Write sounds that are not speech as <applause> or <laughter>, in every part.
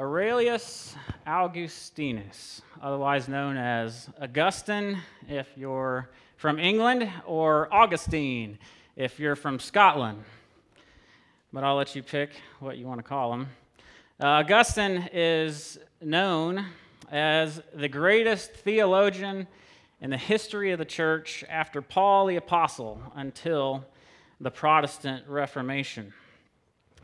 Aurelius Augustinus, otherwise known as Augustine if you're from England, or Augustine if you're from Scotland. But I'll let you pick what you want to call him. Uh, Augustine is known as the greatest theologian in the history of the church after Paul the Apostle until the Protestant Reformation.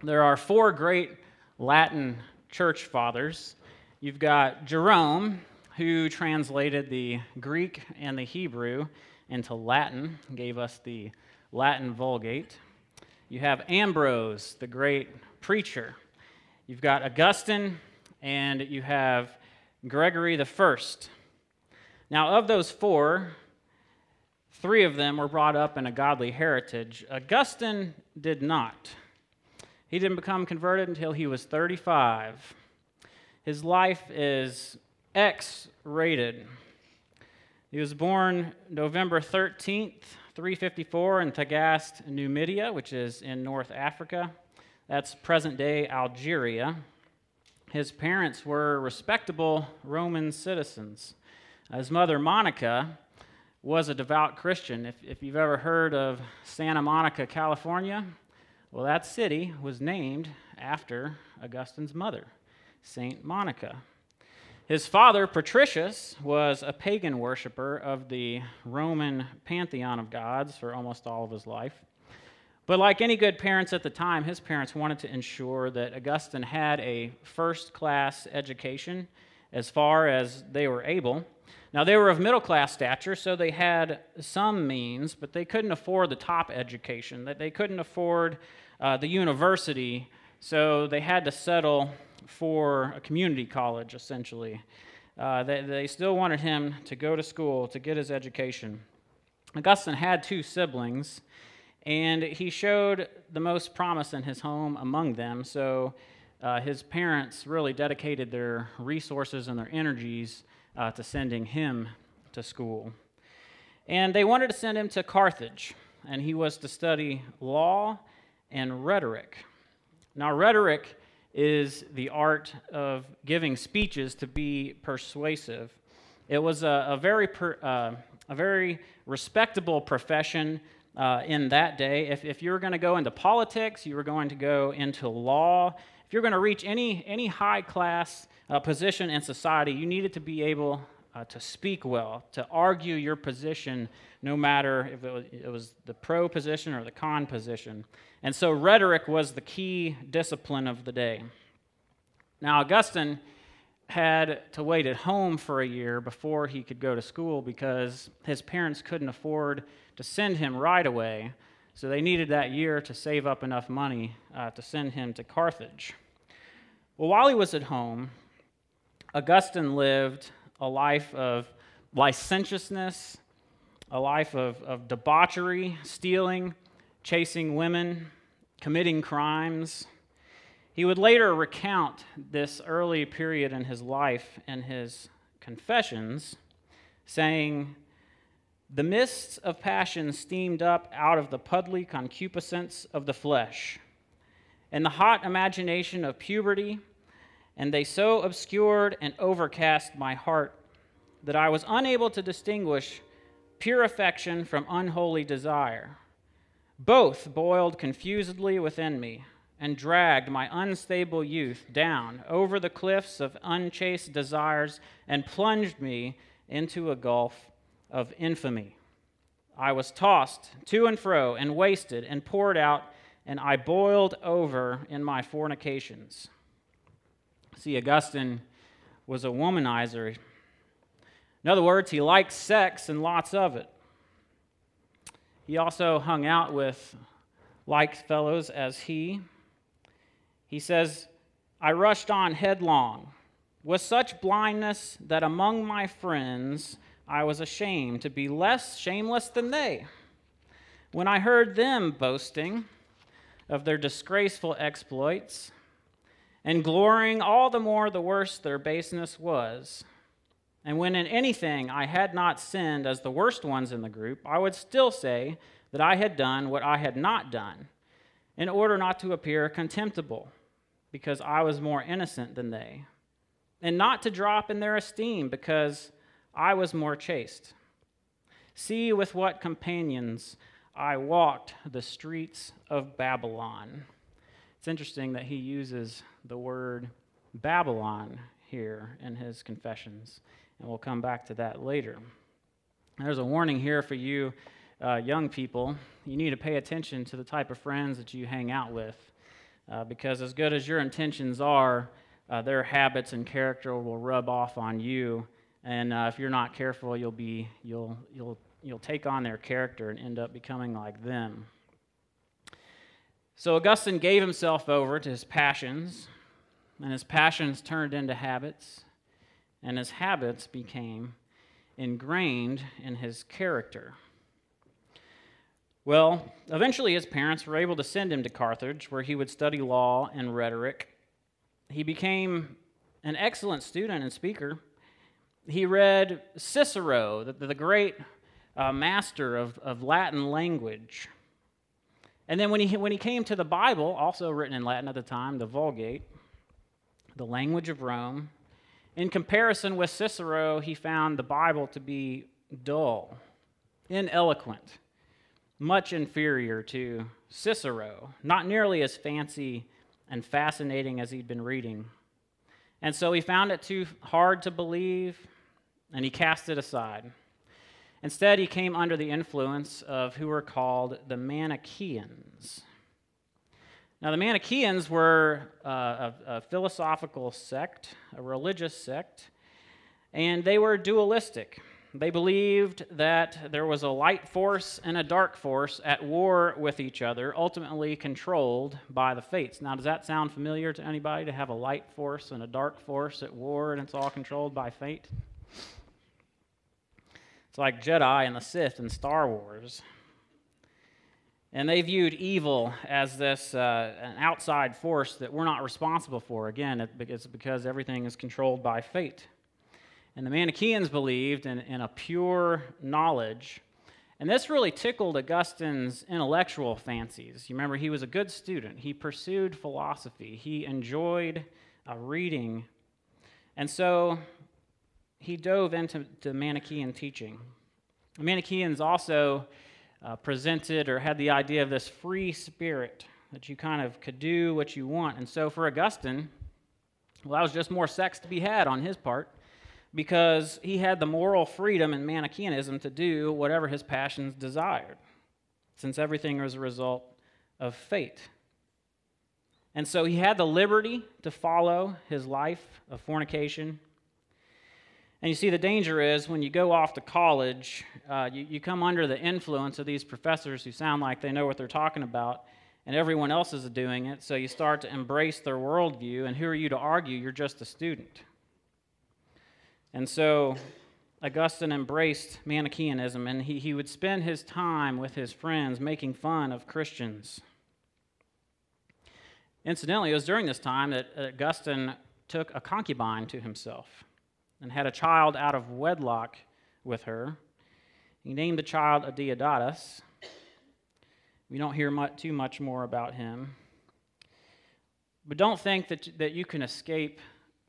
There are four great Latin church fathers. You've got Jerome, who translated the Greek and the Hebrew into Latin, gave us the Latin Vulgate. You have Ambrose, the great preacher. You've got Augustine, and you have Gregory the First. Now, of those four, three of them were brought up in a godly heritage. Augustine did not. He didn't become converted until he was 35. His life is X rated. He was born November 13th, 354, in Tagaste, Numidia, which is in North Africa. That's present day Algeria. His parents were respectable Roman citizens. His mother, Monica, was a devout Christian. If, if you've ever heard of Santa Monica, California, well, that city was named after Augustine's mother, St. Monica. His father, Patricius, was a pagan worshiper of the Roman pantheon of gods for almost all of his life. But like any good parents at the time, his parents wanted to ensure that Augustine had a first class education as far as they were able. Now, they were of middle class stature, so they had some means, but they couldn't afford the top education, that they couldn't afford uh, the university, so they had to settle for a community college, essentially. Uh, they, they still wanted him to go to school to get his education. Augustine had two siblings, and he showed the most promise in his home among them, so uh, his parents really dedicated their resources and their energies uh, to sending him to school. And they wanted to send him to Carthage, and he was to study law and rhetoric. Now, rhetoric is the art of giving speeches to be persuasive. It was a, a very, per, uh, a very respectable profession uh, in that day. If, if you were going to go into politics, you were going to go into law. If you're going to reach any, any high class uh, position in society, you needed to be able uh, to speak well, to argue your position, no matter if it was, it was, the pro position or the con position. And so rhetoric was the key discipline of the day. Now, Augustine had to wait at home for a year before he could go to school because his parents couldn't afford to send him right away. So they needed that year to save up enough money uh, to send him to Carthage. Well, while he was at home, Augustine lived a life of licentiousness, a life of, of debauchery, stealing, chasing women, committing crimes. He would later recount this early period in his life in his confessions, saying, The mists of passion steamed up out of the puddly concupiscence of the flesh, and the hot imagination of puberty and they so obscured and overcast my heart that I was unable to distinguish pure affection from unholy desire. Both boiled confusedly within me and dragged my unstable youth down over the cliffs of unchaste desires and plunged me into a gulf of infamy. I was tossed to and fro and wasted and poured out, and I boiled over in my fornications. See, Augustine was a womanizer. In other words, he liked sex and lots of it. He also hung out with like fellows as he. He says, I rushed on headlong with such blindness that among my friends I was ashamed to be less shameless than they. When I heard them boasting of their disgraceful exploits, and glorying all the more the worse their baseness was. And when in anything I had not sinned as the worst ones in the group, I would still say that I had done what I had not done, in order not to appear contemptible, because I was more innocent than they, and not to drop in their esteem because I was more chaste. See with what companions I walked the streets of Babylon. It's interesting that he uses the word Babylon here in his confessions, and we'll come back to that later. There's a warning here for you, uh, young people. You need to pay attention to the type of friends that you hang out with, uh, because as good as your intentions are, uh, their habits and character will rub off on you, and uh, if you're not careful, you'll be you'll you'll you'll take on their character and end up becoming like them. So Augustine gave himself over to his passions, and his passions turned into habits, and his habits became ingrained in his character. Well, eventually his parents were able to send him to Carthage, where he would study law and rhetoric. He became an excellent student and speaker. He read Cicero, the, the great uh, master of, of Latin language. And then when he, when he came to the Bible, also written in Latin at the time, the Vulgate, the language of Rome, in comparison with Cicero, he found the Bible to be dull, ineloquent, much inferior to Cicero, not nearly as fancy and fascinating as he'd been reading. And so he found it too hard to believe, and he cast it aside. Instead, he came under the influence of who were called the Manichaeans. Now, the Manichaeans were uh, a, a, philosophical sect, a religious sect, and they were dualistic. They believed that there was a light force and a dark force at war with each other, ultimately controlled by the fates. Now, does that sound familiar to anybody to have a light force and a dark force at war and it's all controlled by fate? It's like Jedi and the Sith in Star Wars. And they viewed evil as this uh, an outside force that we're not responsible for. Again, it's because everything is controlled by fate. And the Manichaeans believed in, in a pure knowledge. And this really tickled Augustine's intellectual fancies. You remember, he was a good student. He pursued philosophy, he enjoyed uh, reading. And so he dove into Manichaean teaching. The Manichaeans also uh, presented or had the idea of this free spirit that you kind of could do what you want. And so for Augustine, well, that was just more sex to be had on his part because he had the moral freedom in Manichaeanism to do whatever his passions desired, since everything was a result of fate. And so he had the liberty to follow his life of fornication and you see, the danger is when you go off to college, uh, you, you come under the influence of these professors who sound like they know what they're talking about, and everyone else is doing it. So you start to embrace their worldview, and who are you to argue? You're just a student. And so Augustine embraced Manichaeanism, and he, he would spend his time with his friends making fun of Christians. Incidentally, it was during this time that Augustine took a concubine to himself and had a child out of wedlock with her. He named the child Adeodatus. We don't hear much, too much more about him. But don't think that, that you can escape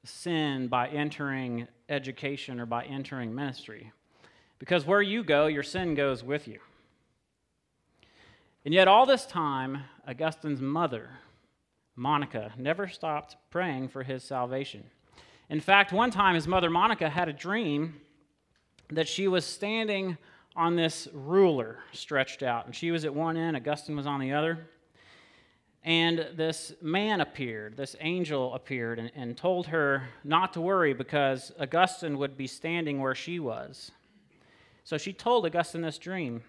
sin by entering education or by entering ministry. Because where you go, your sin goes with you. And yet, all this time, Augustine's mother, Monica, never stopped praying for his salvation. In fact, one time his mother Monica had a dream that she was standing on this ruler stretched out, and she was at one end, Augustine was on the other. And this man appeared, this angel appeared, and, and told her not to worry because Augustine would be standing where she was. So she told Augustine this dream.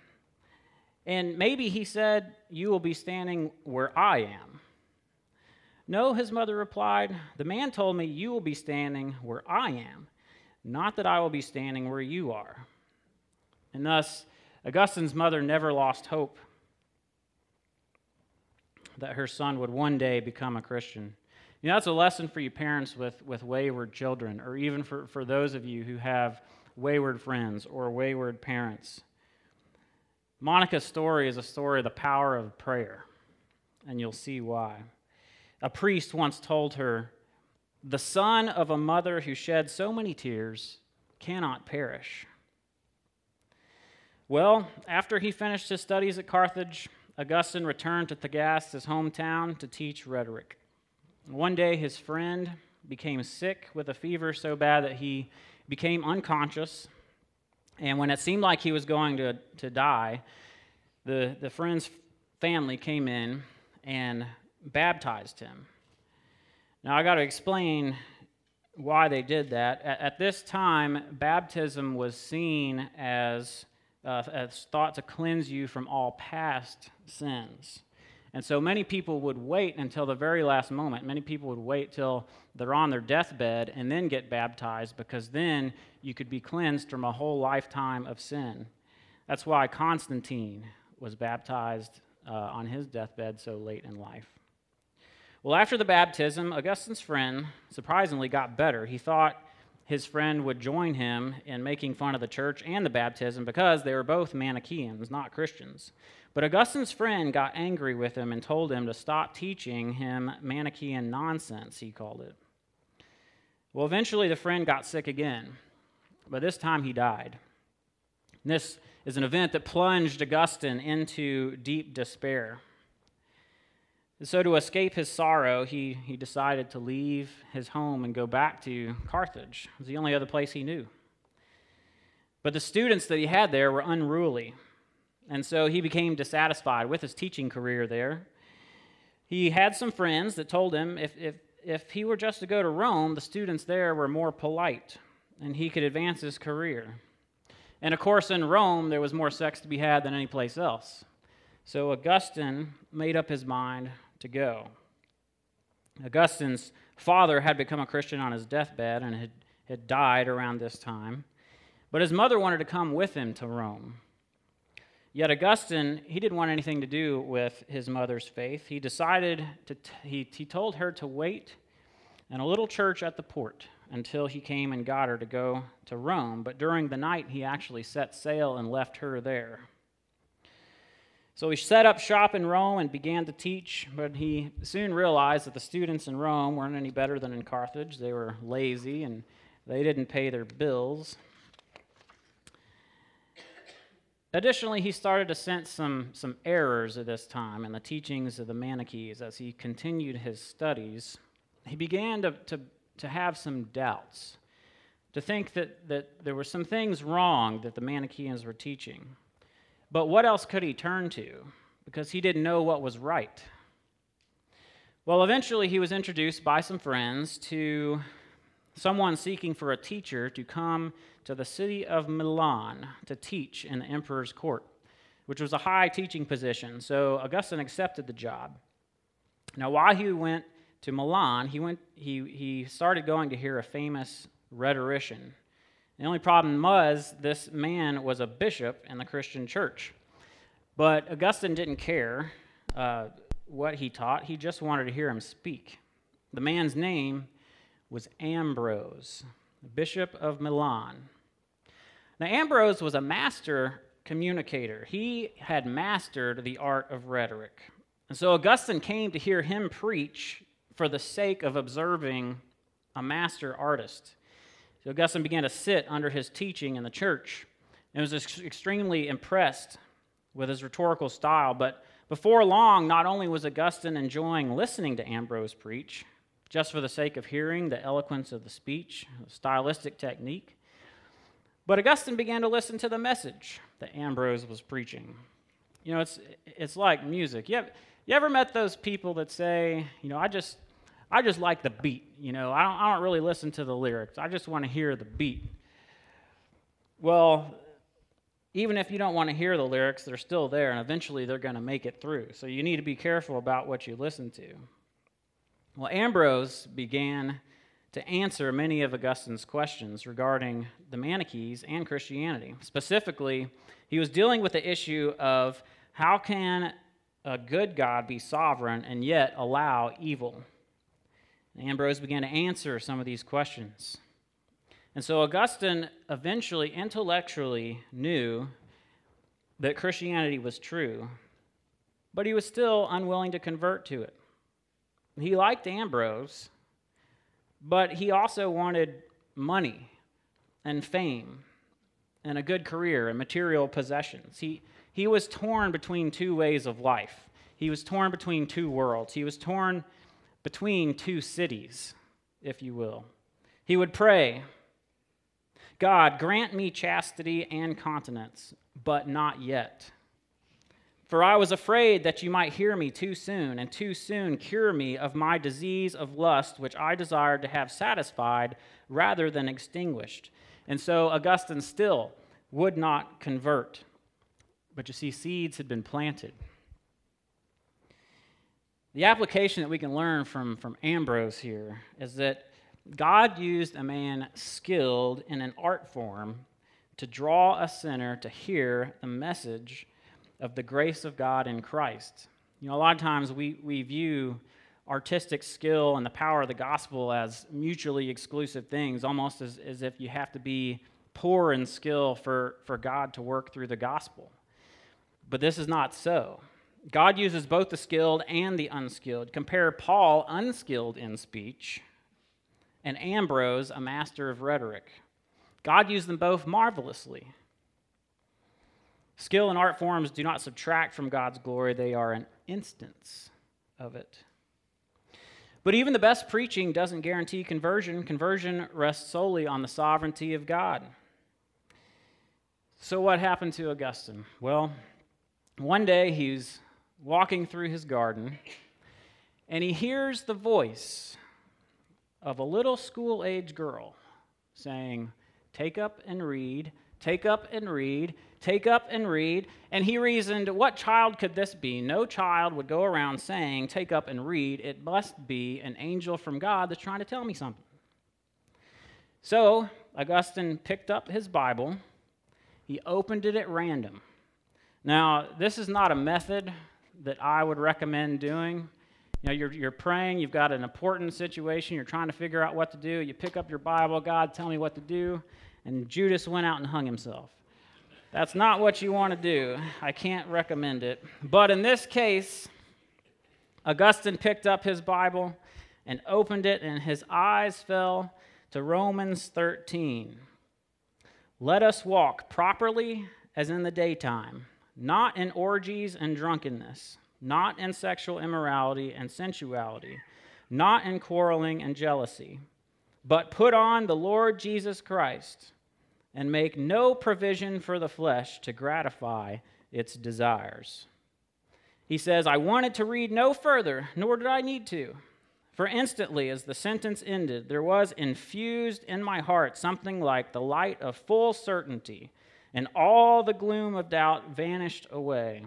And maybe he said, You will be standing where I am. No, his mother replied, The man told me, You will be standing where I am, not that I will be standing where you are. And thus, Augustine's mother never lost hope that her son would one day become a Christian. You know, that's a lesson for you parents with, with wayward children, or even for, for those of you who have wayward friends or wayward parents. Monica's story is a story of the power of prayer, and you'll see why. A priest once told her, The son of a mother who shed so many tears cannot perish. Well, after he finished his studies at Carthage, Augustine returned to Thagaste, his hometown, to teach rhetoric. One day, his friend became sick with a fever so bad that he became unconscious. And when it seemed like he was going to, to die, the, the friend's family came in and baptized him. Now, I got to explain why they did that. At, at, this time, baptism was seen as, uh, as thought to cleanse you from all past sins. And so many people would wait until the very last moment. Many people would wait till they're on their deathbed and then get baptized because then you could be cleansed from a whole lifetime of sin. That's why Constantine was baptized uh, on his deathbed so late in life. Well, after the baptism, Augustine's friend surprisingly got better. He thought his friend would join him in making fun of the church and the baptism because they were both Manichaeans, not Christians. But Augustine's friend got angry with him and told him to stop teaching him Manichaean nonsense, he called it. Well, eventually the friend got sick again, but this time he died. And this is an event that plunged Augustine into deep despair. So, to escape his sorrow, he, he decided to leave his home and go back to Carthage. It was the only other place he knew. But the students that he had there were unruly, and so he became dissatisfied with his teaching career there. He had some friends that told him if, if, if he were just to go to Rome, the students there were more polite, and he could advance his career. And of course, in Rome, there was more sex to be had than any place else. So Augustine made up his mind to go. Augustine's father had become a Christian on his deathbed and had, had died around this time, but his mother wanted to come with him to Rome. Yet Augustine, he didn't want anything to do with his mother's faith. He decided to, he, he told her to wait in a little church at the port until he came and got her to go to Rome. But during the night, he actually set sail and left her there. So he set up shop in Rome and began to teach, but he soon realized that the students in Rome weren't any better than in Carthage. They were lazy and they didn't pay their bills. Additionally, he started to sense some, some errors at this time in the teachings of the Manichees as he continued his studies. He began to, to, to have some doubts, to think that, that there were some things wrong that the Manicheans were teaching. But what else could he turn to? Because he didn't know what was right. Well, eventually he was introduced by some friends to someone seeking for a teacher to come to the city of Milan to teach in the emperor's court, which was a high teaching position. So Augustine accepted the job. Now, while he went to Milan, he, went, he, he started going to hear a famous rhetorician the only problem was this man was a bishop in the Christian church. But Augustine didn't care uh, what he taught, he just wanted to hear him speak. The man's name was Ambrose, Bishop of Milan. Now, Ambrose was a master communicator, he had mastered the art of rhetoric. And so Augustine came to hear him preach for the sake of observing a master artist. Augustine began to sit under his teaching in the church and was ex- extremely impressed with his rhetorical style. But before long, not only was Augustine enjoying listening to Ambrose preach, just for the sake of hearing the eloquence of the speech, the stylistic technique, but Augustine began to listen to the message that Ambrose was preaching. You know, it's, it's like music. You, have, you ever met those people that say, you know, I just, I just like the beat. You know, I don't, I don't really listen to the lyrics. I just want to hear the beat. Well, even if you don't want to hear the lyrics, they're still there, and eventually they're going to make it through. So you need to be careful about what you listen to. Well, Ambrose began to answer many of Augustine's questions regarding the Manichees and Christianity. Specifically, he was dealing with the issue of how can a good God be sovereign and yet allow evil? Ambrose began to answer some of these questions. And so Augustine eventually intellectually knew that Christianity was true, but he was still unwilling to convert to it. he liked Ambrose, but he also wanted money and fame and a good career and material possessions. He, he was torn between two ways of life. He was torn between two worlds. He was torn between two cities, if you will. He would pray, God, grant me chastity and continence, but not yet. For I was afraid that you might hear me too soon, and too soon cure me of my disease of lust, which I desired to have satisfied rather than extinguished. And so Augustine still would not convert. But you see, seeds had been planted. The application that we can learn from, from Ambrose here is that God used a man skilled in an art form to draw a sinner to hear the message of the grace of God in Christ. You know, a lot of times we, we view artistic skill and the power of the gospel as mutually exclusive things, almost as, as if you have to be poor in skill for, for God to work through the gospel. But this is not so. God uses both the skilled and the unskilled. Compare Paul, unskilled in speech, and Ambrose, a master of rhetoric. God used them both marvelously. Skill and art forms do not subtract from God's glory, they are an instance of it. But even the best preaching doesn't guarantee conversion. Conversion rests solely on the sovereignty of God. So, what happened to Augustine? Well, one day he's walking through his garden and he hears the voice of a little school age girl saying, Take up and read, take up and read, take up and read. And he reasoned, What child could this be? No child would go around saying, Take up and read. It must be an angel from God that's trying to tell me something. So Augustine picked up his Bible, he opened it at random. Now, this is not a method that I would recommend doing. You know, you're, you're praying, you've got an important situation, you're trying to figure out what to do. You pick up your Bible, God, tell me what to do. And Judas went out and hung himself. That's not what you want to do. I can't recommend it. But in this case, Augustine picked up his Bible and opened it, and his eyes fell to Romans 13. Let us walk properly as in the daytime, not in orgies and drunkenness, not in sexual immorality and sensuality, not in quarreling and jealousy, but put on the Lord Jesus Christ and make no provision for the flesh to gratify its desires. He says, I wanted to read no further, nor did I need to. For instantly, as the sentence ended, there was infused in my heart something like the light of full certainty, and all the gloom of doubt vanished away.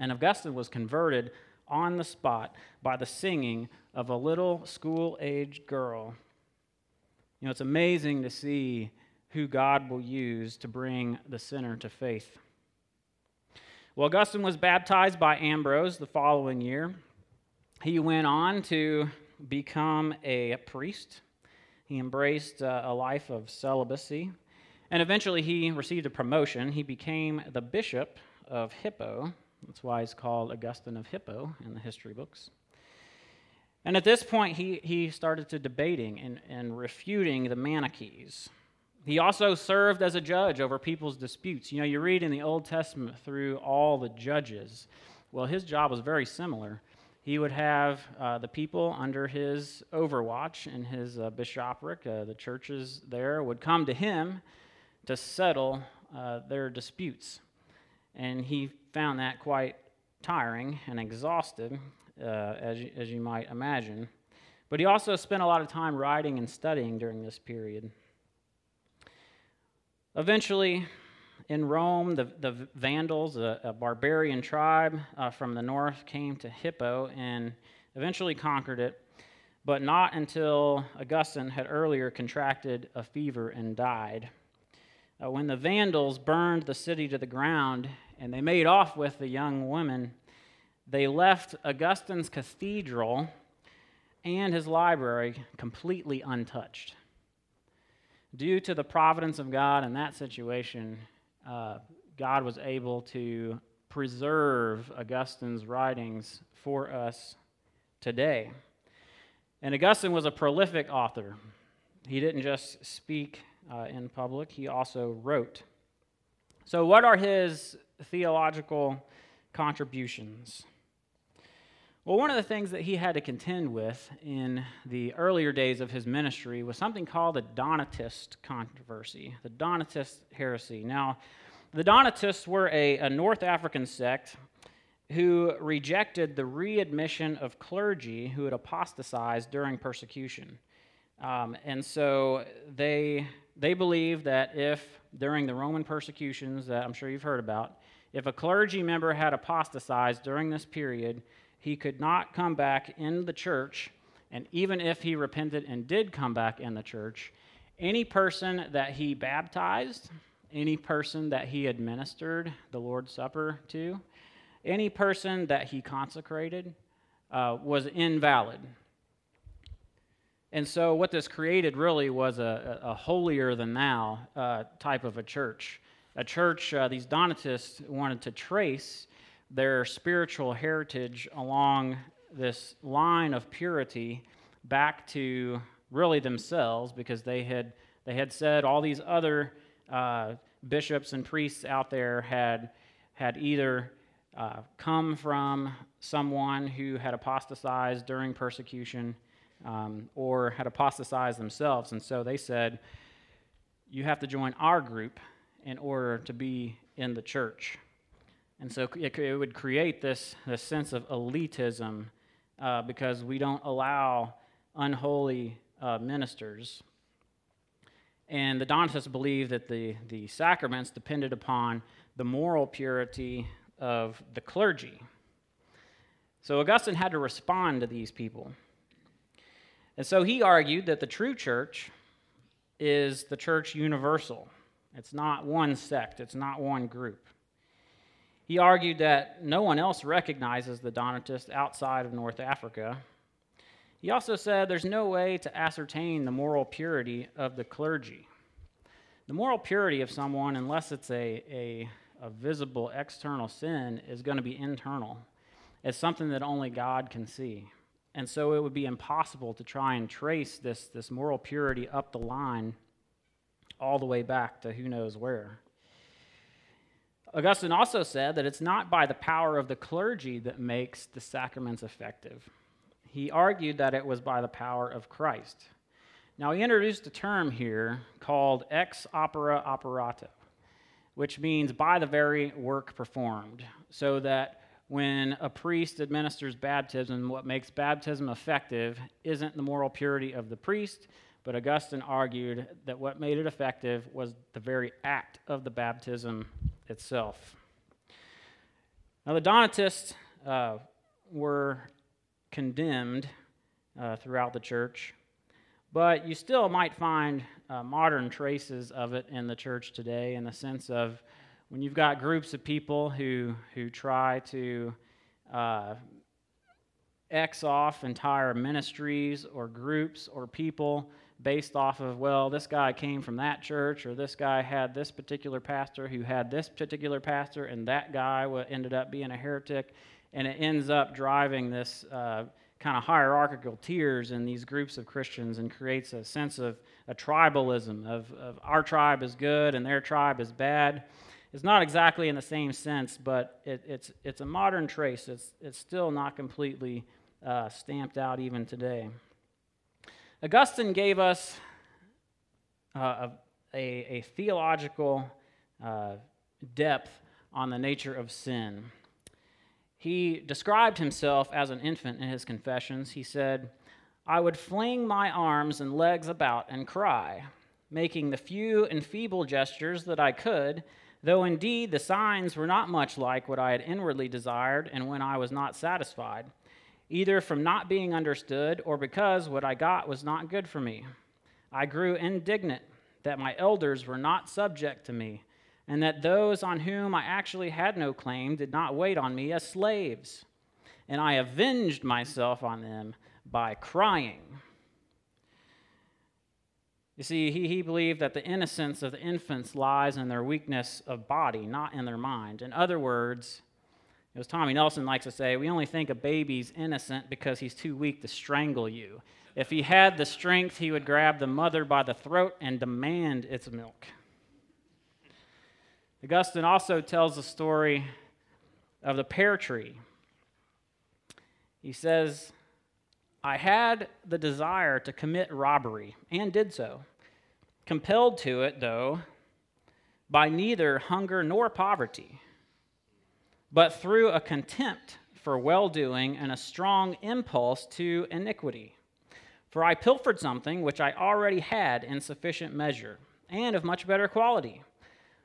And Augustine was converted on the spot by the singing of a little school aged girl. You know, it's amazing to see who God will use to bring the sinner to faith. Well, Augustine was baptized by Ambrose the following year. He went on to become a priest. He embraced uh, a life of celibacy. And eventually he received a promotion. He became the bishop of Hippo. That's why he's called Augustine of Hippo in the history books. And at this point, he, he started to debating and, and refuting the Manichees. He also served as a judge over people's disputes. You know, you read in the Old Testament through all the judges. Well, his job was very similar. He would have uh, the people under his overwatch and his uh, bishopric, uh, the churches there, would come to him to settle uh, their disputes. And he found that quite tiring and exhausted, uh, as, you, as you might imagine. But he also spent a lot of time writing and studying during this period. Eventually, in Rome, the, the Vandals, a, a barbarian tribe uh, from the north, came to Hippo and eventually conquered it, but not until Augustine had earlier contracted a fever and died. Uh, when the Vandals burned the city to the ground and they made off with the young women, they left Augustine's cathedral and his library completely untouched due to the providence of God in that situation, uh, God was able to preserve Augustine's writings for us today. And Augustine was a prolific author. He didn't just speak uh, in public, he also wrote. So, what are his theological contributions? Well, one of the things that he had to contend with in the earlier days of his ministry was something called the Donatist controversy, the Donatist heresy. Now, the Donatists were a, a North African sect who rejected the readmission of clergy who had apostatized during persecution. Um, and so they, they believed that if, during the Roman persecutions that I'm sure you've heard about, if a clergy member had apostatized during this period, he could not come back in the church, and even if he repented and did come back in the church, any person that he baptized, any person that he administered the Lord's Supper to, any person that he consecrated uh, was invalid. And so, what this created really was a, a holier than thou uh, type of a church. A church, uh, these Donatists wanted to trace their spiritual heritage along this line of purity back to really themselves because they had, they had said all these other uh, bishops and priests out there had, had either uh, come from someone who had apostatized during persecution um, or had apostatized themselves. And so they said, You have to join our group in order to be in the church. And so it, it would create this, this sense of elitism uh, because we don't allow unholy uh, ministers. And the Donatists believed that the, the sacraments depended upon the moral purity of the clergy. So Augustine had to respond to these people. And so he argued that the true church is the church universal. It's not one sect, it's not one group. He argued that no one else recognizes the Donatists outside of North Africa. He also said there's no way to ascertain the moral purity of the clergy. The moral purity of someone, unless it's a, a, a visible external sin, is going to be internal. It's something that only God can see. And so it would be impossible to try and trace this, this moral purity up the line all the way back to who knows where. Augustine also said that it's not by the power of the clergy that makes the sacraments effective. He argued that it was by the power of Christ. Now, he introduced a term here called ex opere operato, which means by the very work performed. So that when a priest administers baptism, what makes baptism effective isn't the moral purity of the priest, but Augustine argued that what made it effective was the very act of the baptism itself. Now, the Donatists uh, were condemned uh, throughout the church, but you still might find uh, modern traces of it in the church today in the sense of when you've got groups of people who, who try to uh, X off entire ministries or groups or people based off of, well, this guy came from that church, or this guy had this particular pastor who had this particular pastor, and that guy ended up being a heretic. And it ends up driving this uh, kind of hierarchical tiers in these groups of Christians and creates a sense of a tribalism of, of our tribe is good and their tribe is bad. It's not exactly in the same sense, but it, it's, it's a modern trace. It's, it's still not completely uh, stamped out even today. Augustine gave us uh, a, a, theological uh, depth on the nature of sin. He described himself as an infant in his confessions. He said, I would fling my arms and legs about and cry, making the few and feeble gestures that I could, though indeed the signs were not much like what I had inwardly desired and when I was not satisfied either from not being understood or because what I got was not good for me. I grew indignant that my elders were not subject to me, and that those on whom I actually had no claim did not wait on me as slaves. And I avenged myself on them by crying. You see, he, he believed that the innocence of the infants lies in their weakness of body, not in their mind. In other words, As Tommy Nelson likes to say, we only think a baby's innocent because he's too weak to strangle you. If he had the strength, he would grab the mother by the throat and demand its milk. Augustine also tells the story of the pear tree. He says, I had the desire to commit robbery and did so, compelled to it, though, by neither hunger nor poverty, but through a contempt for well doing and a strong impulse to iniquity. For I pilfered something which I already had in sufficient measure and of much better quality.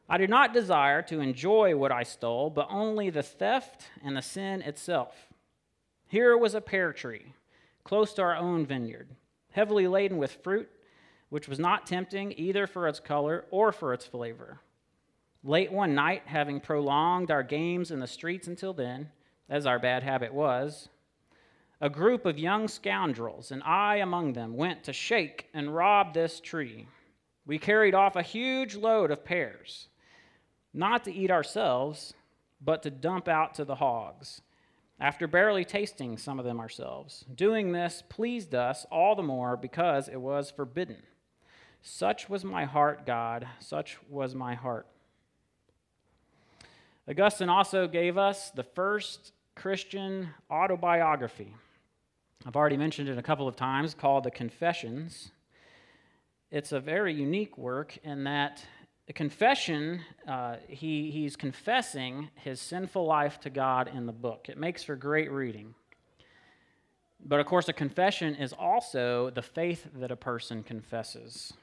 I did not desire to enjoy what I stole, but only the theft and the sin itself. Here was a pear tree, close to our own vineyard, heavily laden with fruit, which was not tempting either for its color or for its flavor. Late one night, having prolonged our games in the streets until then, as our bad habit was, a group of young scoundrels, and I among them, went to shake and rob this tree. We carried off a huge load of pears not to eat ourselves, but to dump out to the hogs, after barely tasting some of them ourselves. Doing this pleased us all the more because it was forbidden. Such was my heart, God, such was my heart. Augustine also gave us the first Christian autobiography. I've already mentioned it a couple of times, called the Confessions. It's a very unique work in that the confession, uh, he, he's confessing his sinful life to God in the book. It makes for great reading. But of course, a confession is also the faith that a person confesses.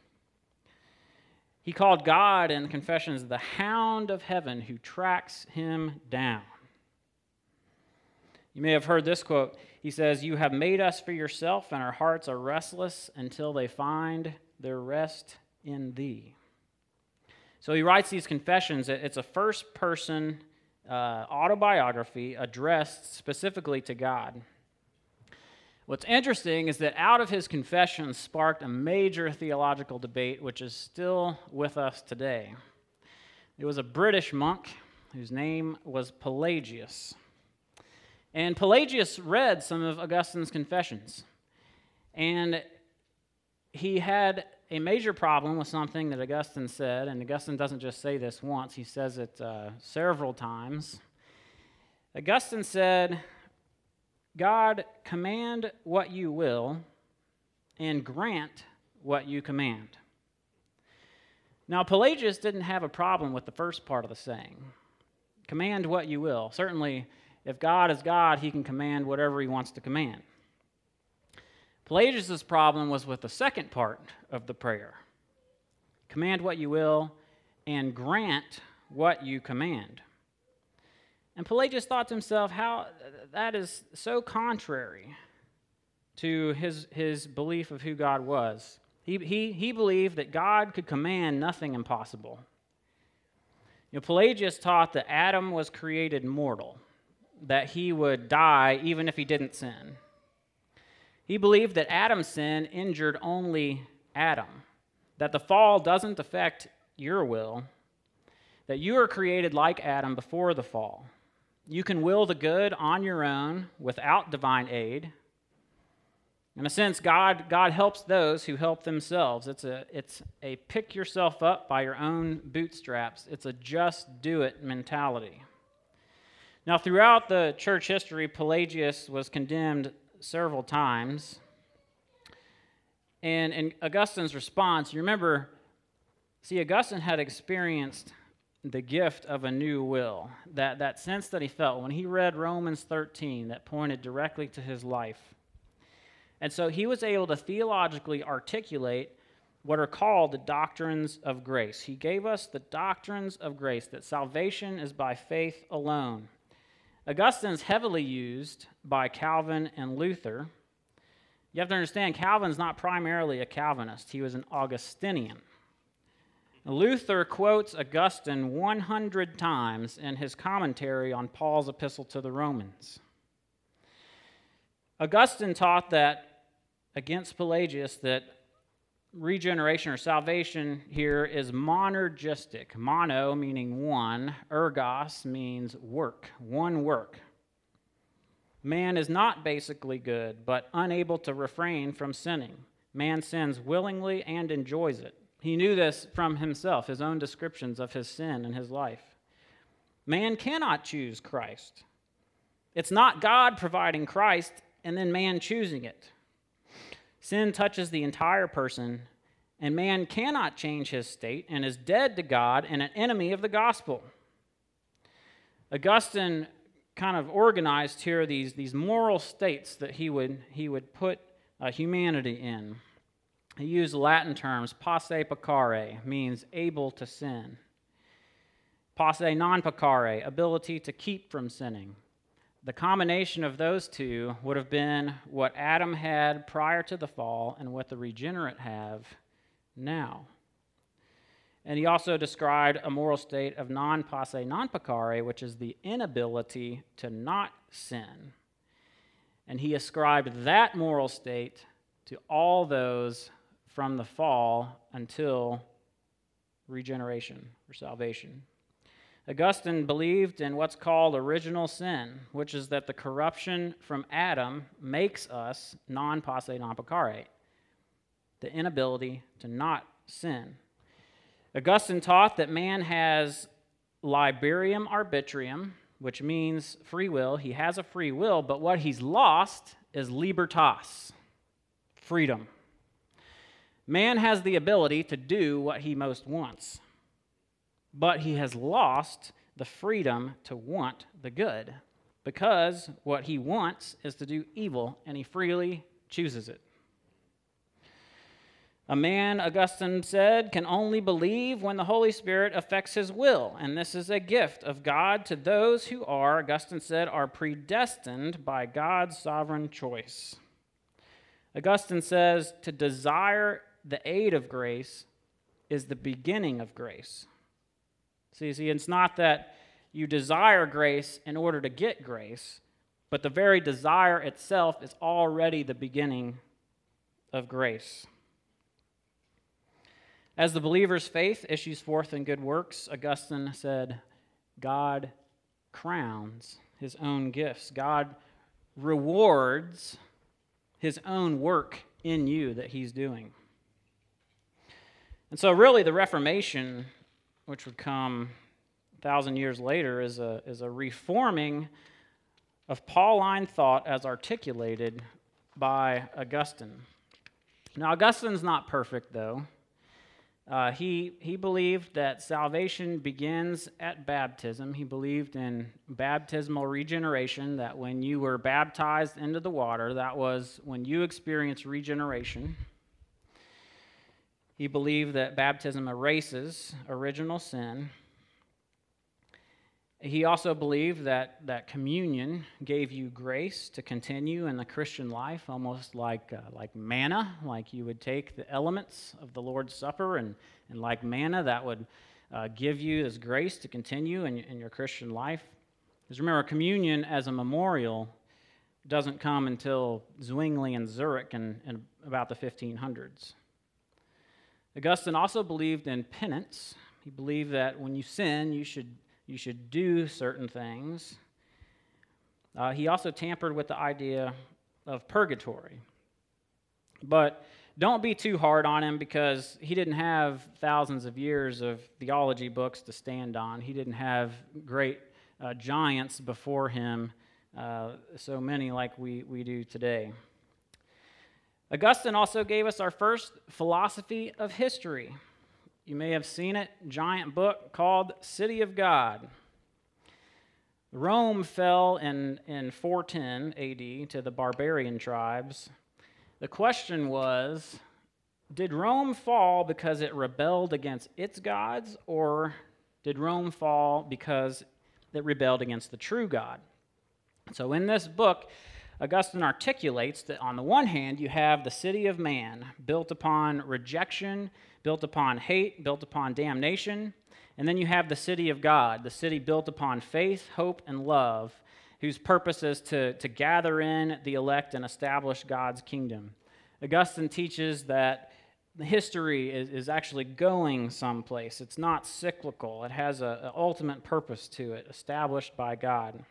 He called God in the confessions the hound of heaven who tracks him down. You may have heard this quote. He says, You have made us for yourself, and our hearts are restless until they find their rest in thee. So he writes these confessions. It's a first person uh, autobiography addressed specifically to God. What's interesting is that out of his confessions sparked a major theological debate, which is still with us today. It was a British monk whose name was Pelagius. And Pelagius read some of Augustine's confessions. And he had a major problem with something that Augustine said, and Augustine doesn't just say this once, he says it uh, several times. Augustine said, God, command what you will, and grant what you command. Now, Pelagius didn't have a problem with the first part of the saying command what you will. Certainly, if God is God, he can command whatever he wants to command. Pelagius' problem was with the second part of the prayer command what you will, and grant what you command. And Pelagius thought to himself, how that is so contrary to his, his belief of who God was. He, he, he believed that God could command nothing impossible. You know, Pelagius taught that Adam was created mortal, that he would die even if he didn't sin. He believed that Adam's sin injured only Adam, that the fall doesn't affect your will, that you are created like Adam before the fall. You can will the good on your own without divine aid. In a sense, God, God helps those who help themselves. It's a, it's a pick yourself up by your own bootstraps, it's a just do it mentality. Now, throughout the church history, Pelagius was condemned several times. And in Augustine's response, you remember, see, Augustine had experienced the gift of a new will, that, that sense that he felt when he read Romans 13 that pointed directly to his life. And so he was able to theologically articulate what are called the doctrines of grace. He gave us the doctrines of grace, that salvation is by faith alone. Augustine's heavily used by Calvin and Luther. You have to understand, Calvin's not primarily a Calvinist, he was an Augustinian. Luther quotes Augustine 100 times in his commentary on Paul's epistle to the Romans. Augustine taught that against Pelagius that regeneration or salvation here is monergistic. Mono meaning one, ergos means work, one work. Man is not basically good, but unable to refrain from sinning. Man sins willingly and enjoys it. He knew this from himself, his own descriptions of his sin and his life. Man cannot choose Christ. It's not God providing Christ and then man choosing it. Sin touches the entire person, and man cannot change his state and is dead to God and an enemy of the gospel. Augustine kind of organized here these, these moral states that he would, he would put uh, humanity in. He used Latin terms, posse peccare, means able to sin. Posse non peccare, ability to keep from sinning. The combination of those two would have been what Adam had prior to the fall and what the regenerate have now. And he also described a moral state of non posse non peccare, which is the inability to not sin. And he ascribed that moral state to all those from the fall until regeneration or salvation. Augustine believed in what's called original sin, which is that the corruption from Adam makes us non posse non peccare, the inability to not sin. Augustine taught that man has liberum arbitrium, which means free will. He has a free will, but what he's lost is libertas, freedom. Man has the ability to do what he most wants but he has lost the freedom to want the good because what he wants is to do evil and he freely chooses it. A man, Augustine said, can only believe when the Holy Spirit affects his will, and this is a gift of God to those who are, Augustine said, are predestined by God's sovereign choice. Augustine says, to desire the aid of grace is the beginning of grace. See, see, it's not that you desire grace in order to get grace, but the very desire itself is already the beginning of grace. As the believer's faith issues forth in good works, Augustine said, God crowns his own gifts. God rewards his own work in you that he's doing. And so, really, the Reformation which would come a thousand years later, is a, is a reforming of Pauline thought as articulated by Augustine. Now, Augustine's not perfect, though. Uh, he, he believed that salvation begins at baptism. He believed in baptismal regeneration, that when you were baptized into the water, that was when you experienced regeneration. He believed that baptism erases original sin. He also believed that, that communion gave you grace to continue in the Christian life, almost like, uh, like manna, like you would take the elements of the Lord's Supper, and, and like manna, that would uh, give you this grace to continue in, in your Christian life. Because remember, communion as a memorial doesn't come until Zwingli and Zurich in, in about the 1500s. Augustine also believed in penance. He believed that when you sin, you should, you should do certain things. Uh, he also tampered with the idea of purgatory. But don't be too hard on him because he didn't have thousands of years of theology books to stand on. He didn't have great uh, giants before him, uh, so many like we, we do today. Augustine also gave us our first philosophy of history. You may have seen it, giant book called City of God. Rome fell in, in 410 AD to the barbarian tribes. The question was Did Rome fall because it rebelled against its gods, or did Rome fall because it rebelled against the true God? So, in this book, Augustine articulates that on the one hand, you have the city of man built upon rejection, built upon hate, built upon damnation. And then you have the city of God, the city built upon faith, hope, and love, whose purpose is to, to gather in the elect and establish God's kingdom. Augustine teaches that history is, is actually going someplace. It's not cyclical, it has an ultimate purpose to it, established by God.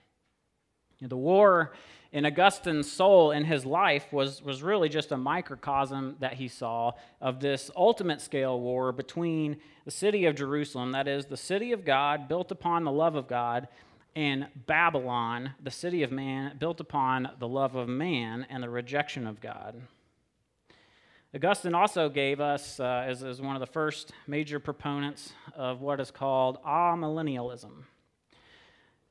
The war in Augustine's soul in his life was, was really just a microcosm that he saw of this ultimate scale war between the city of Jerusalem, that is, the city of God built upon the love of God, and Babylon, the city of man built upon the love of man and the rejection of God. Augustine also gave us, uh, as, as one of the first major proponents of what is called amillennialism.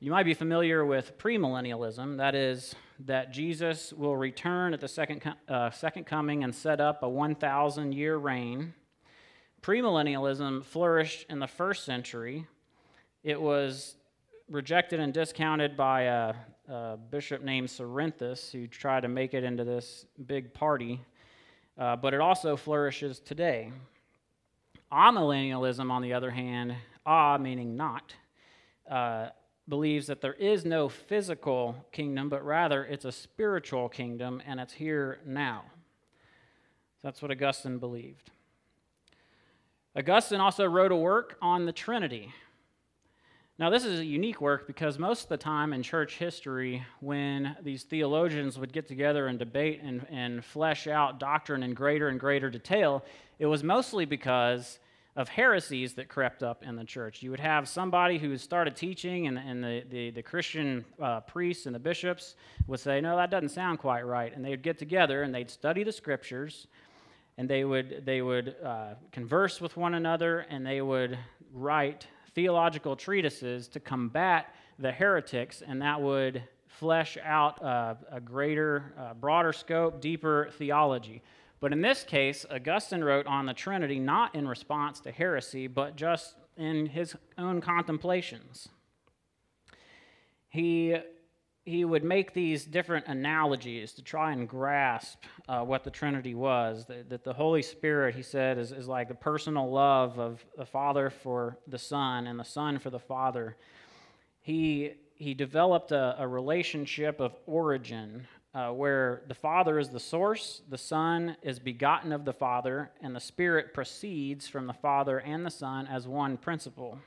You might be familiar with premillennialism, that is, that Jesus will return at the second, uh, second coming and set up a 1,000 year reign. Premillennialism flourished in the first century. It was rejected and discounted by a, a bishop named Cerinthus, who tried to make it into this big party, uh, but it also flourishes today. Amillennialism, on the other hand, ah meaning not, uh, believes that there is no physical kingdom, but rather it's a spiritual kingdom and it's here now. That's what Augustine believed. Augustine also wrote a work on the Trinity. Now, this is a unique work because most of the time in church history, when these theologians would get together and debate and, and flesh out doctrine in greater and greater detail, it was mostly because of heresies that crept up in the church. You would have somebody who started teaching, and, and the, the, the Christian uh, priests and the bishops would say, No, that doesn't sound quite right. And they'd get together and they'd study the scriptures, and they would, they would uh, converse with one another, and they would write theological treatises to combat the heretics, and that would flesh out uh, a greater, uh, broader scope, deeper theology. But in this case, Augustine wrote on the Trinity not in response to heresy, but just in his own contemplations. He, he would make these different analogies to try and grasp uh, what the Trinity was. That, that, the Holy Spirit, he said, is, is like the personal love of the Father for the Son and the Son for the Father. He, he developed a, a relationship of origin uh, where the Father is the source, the Son is begotten of the Father, and the Spirit proceeds from the Father and the Son as one principle.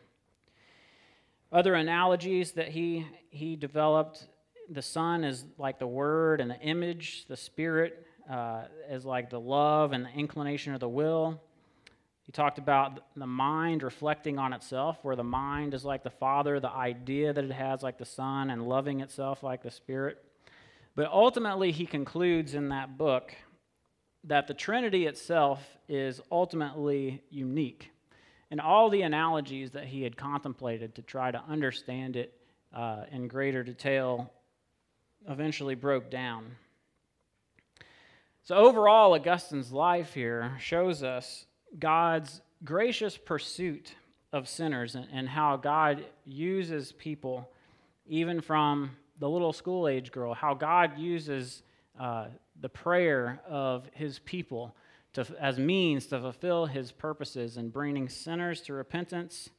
Other analogies that he, he developed the Son is like the Word and the image, the Spirit uh, is like the love and the inclination of the will. He talked about the mind reflecting on itself, where the mind is like the Father, the idea that it has like the Son, and loving itself like the Spirit. But ultimately, he concludes in that book that the Trinity itself is ultimately unique. And all the analogies that he had contemplated to try to understand it uh, in greater detail eventually broke down. So, overall, Augustine's life here shows us God's gracious pursuit of sinners and, and how God uses people, even from the little school age girl, how God uses uh, the prayer of his people to, as means to fulfill his purposes in bringing sinners to repentance.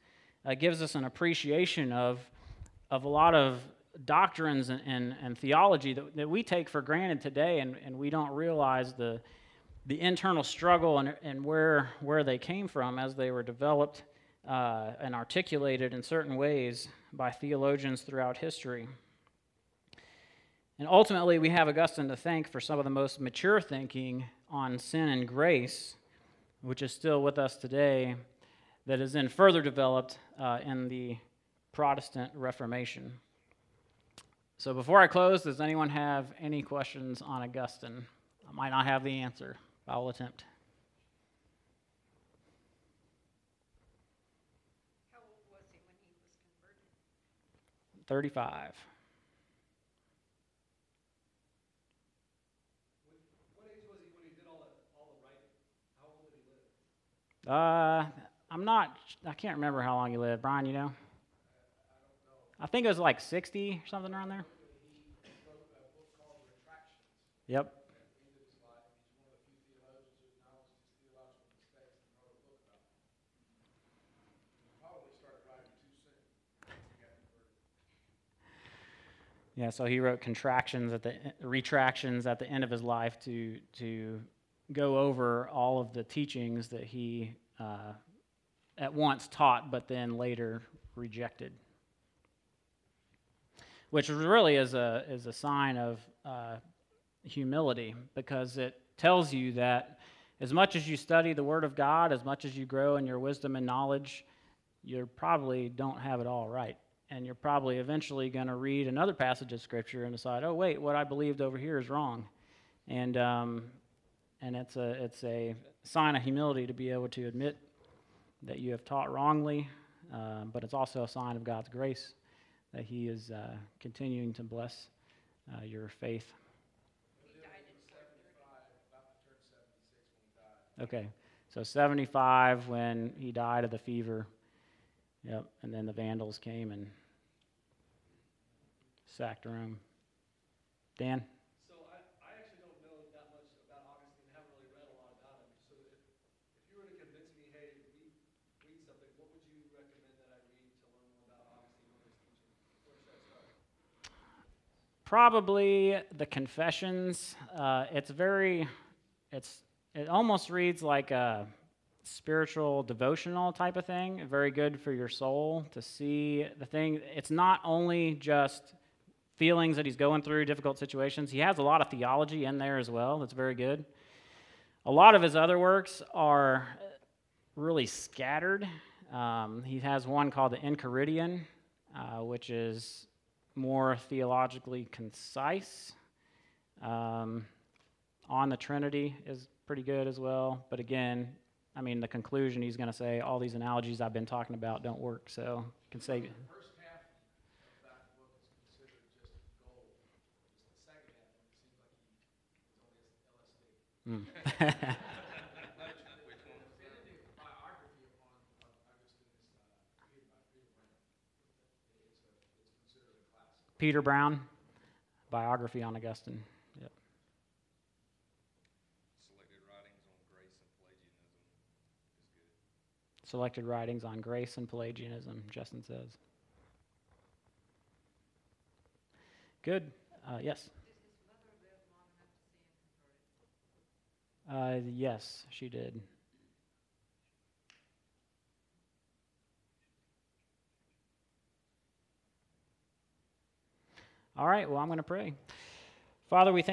Uh, gives us an appreciation of, of a lot of doctrines and, and, and theology that, that we take for granted today, and, and we don't realize the, the internal struggle and, and where, where they came from as they were developed uh, and articulated in certain ways by theologians throughout history. And ultimately, we have Augustine to thank for some of the most mature thinking on sin and grace, which is still with us today, that is then further developed uh, in the Protestant Reformation. So, before I close, does anyone have any questions on Augustine? I might not have the answer, I will attempt. How old was he when he was converted? 35. Uh, I'm not. I can't remember how long he lived. Brian, you know? I think it was like 60 or something around there. Yep. Yeah, so he wrote contractions at the retractions at the end of his life to to go over all of the teachings that he uh, at once taught, but then later rejected. Which really is a, is a sign of uh, humility because it tells you that as much as you study the Word of God, as much as you grow in your wisdom and knowledge, you probably don't have it all right. And you're probably eventually going to read another passage of Scripture and decide, oh, wait, what I believed over here is wrong. And, um, and it's, a, it's a sign of humility to be able to admit that you have taught wrongly, uh, but it's also a sign of God's grace that He is uh, continuing to bless uh, your faith. Okay, so 75 when he died of the fever. Yep, and then the Vandals came and sacked Rome. Dan? So I, I actually don't know that much about Augustine, I haven't really read a lot about him. So if, if you were to convince me, hey, read, read something, what would you recommend that I read to learn more about Augustine and his teaching? Where should I start? Probably the Confessions. Uh, it's very, it's it almost reads like a spiritual devotional type of thing. Very good for your soul to see the thing. It's not only just feelings that he's going through, difficult situations. He has a lot of theology in there as well. That's very good. A lot of his other works are really scattered. Um, he has one called the Enchiridion, uh, which is more theologically concise. Um, on the Trinity is pretty good as well. But again, I mean, the conclusion he's going to say all these analogies I've been talking about don't work. So you can say, First <laughs> half of that book is considered just gold. Just the second half, it seems like he, it's only LSD. mm. biography on, on Augustine is, uh, Peter, by Peter Brown. It's a, it's considered a classic. Peter Brown, biography on Augustine. Yep. Selected writings on grace and Pelagianism is good. Selected writings on grace and Pelagianism, Justin says. Good. Uh, yes. Did his mother live long enough to see him converted? Uh, yes, she did. All right, well, I'm going to pray. Father, we thank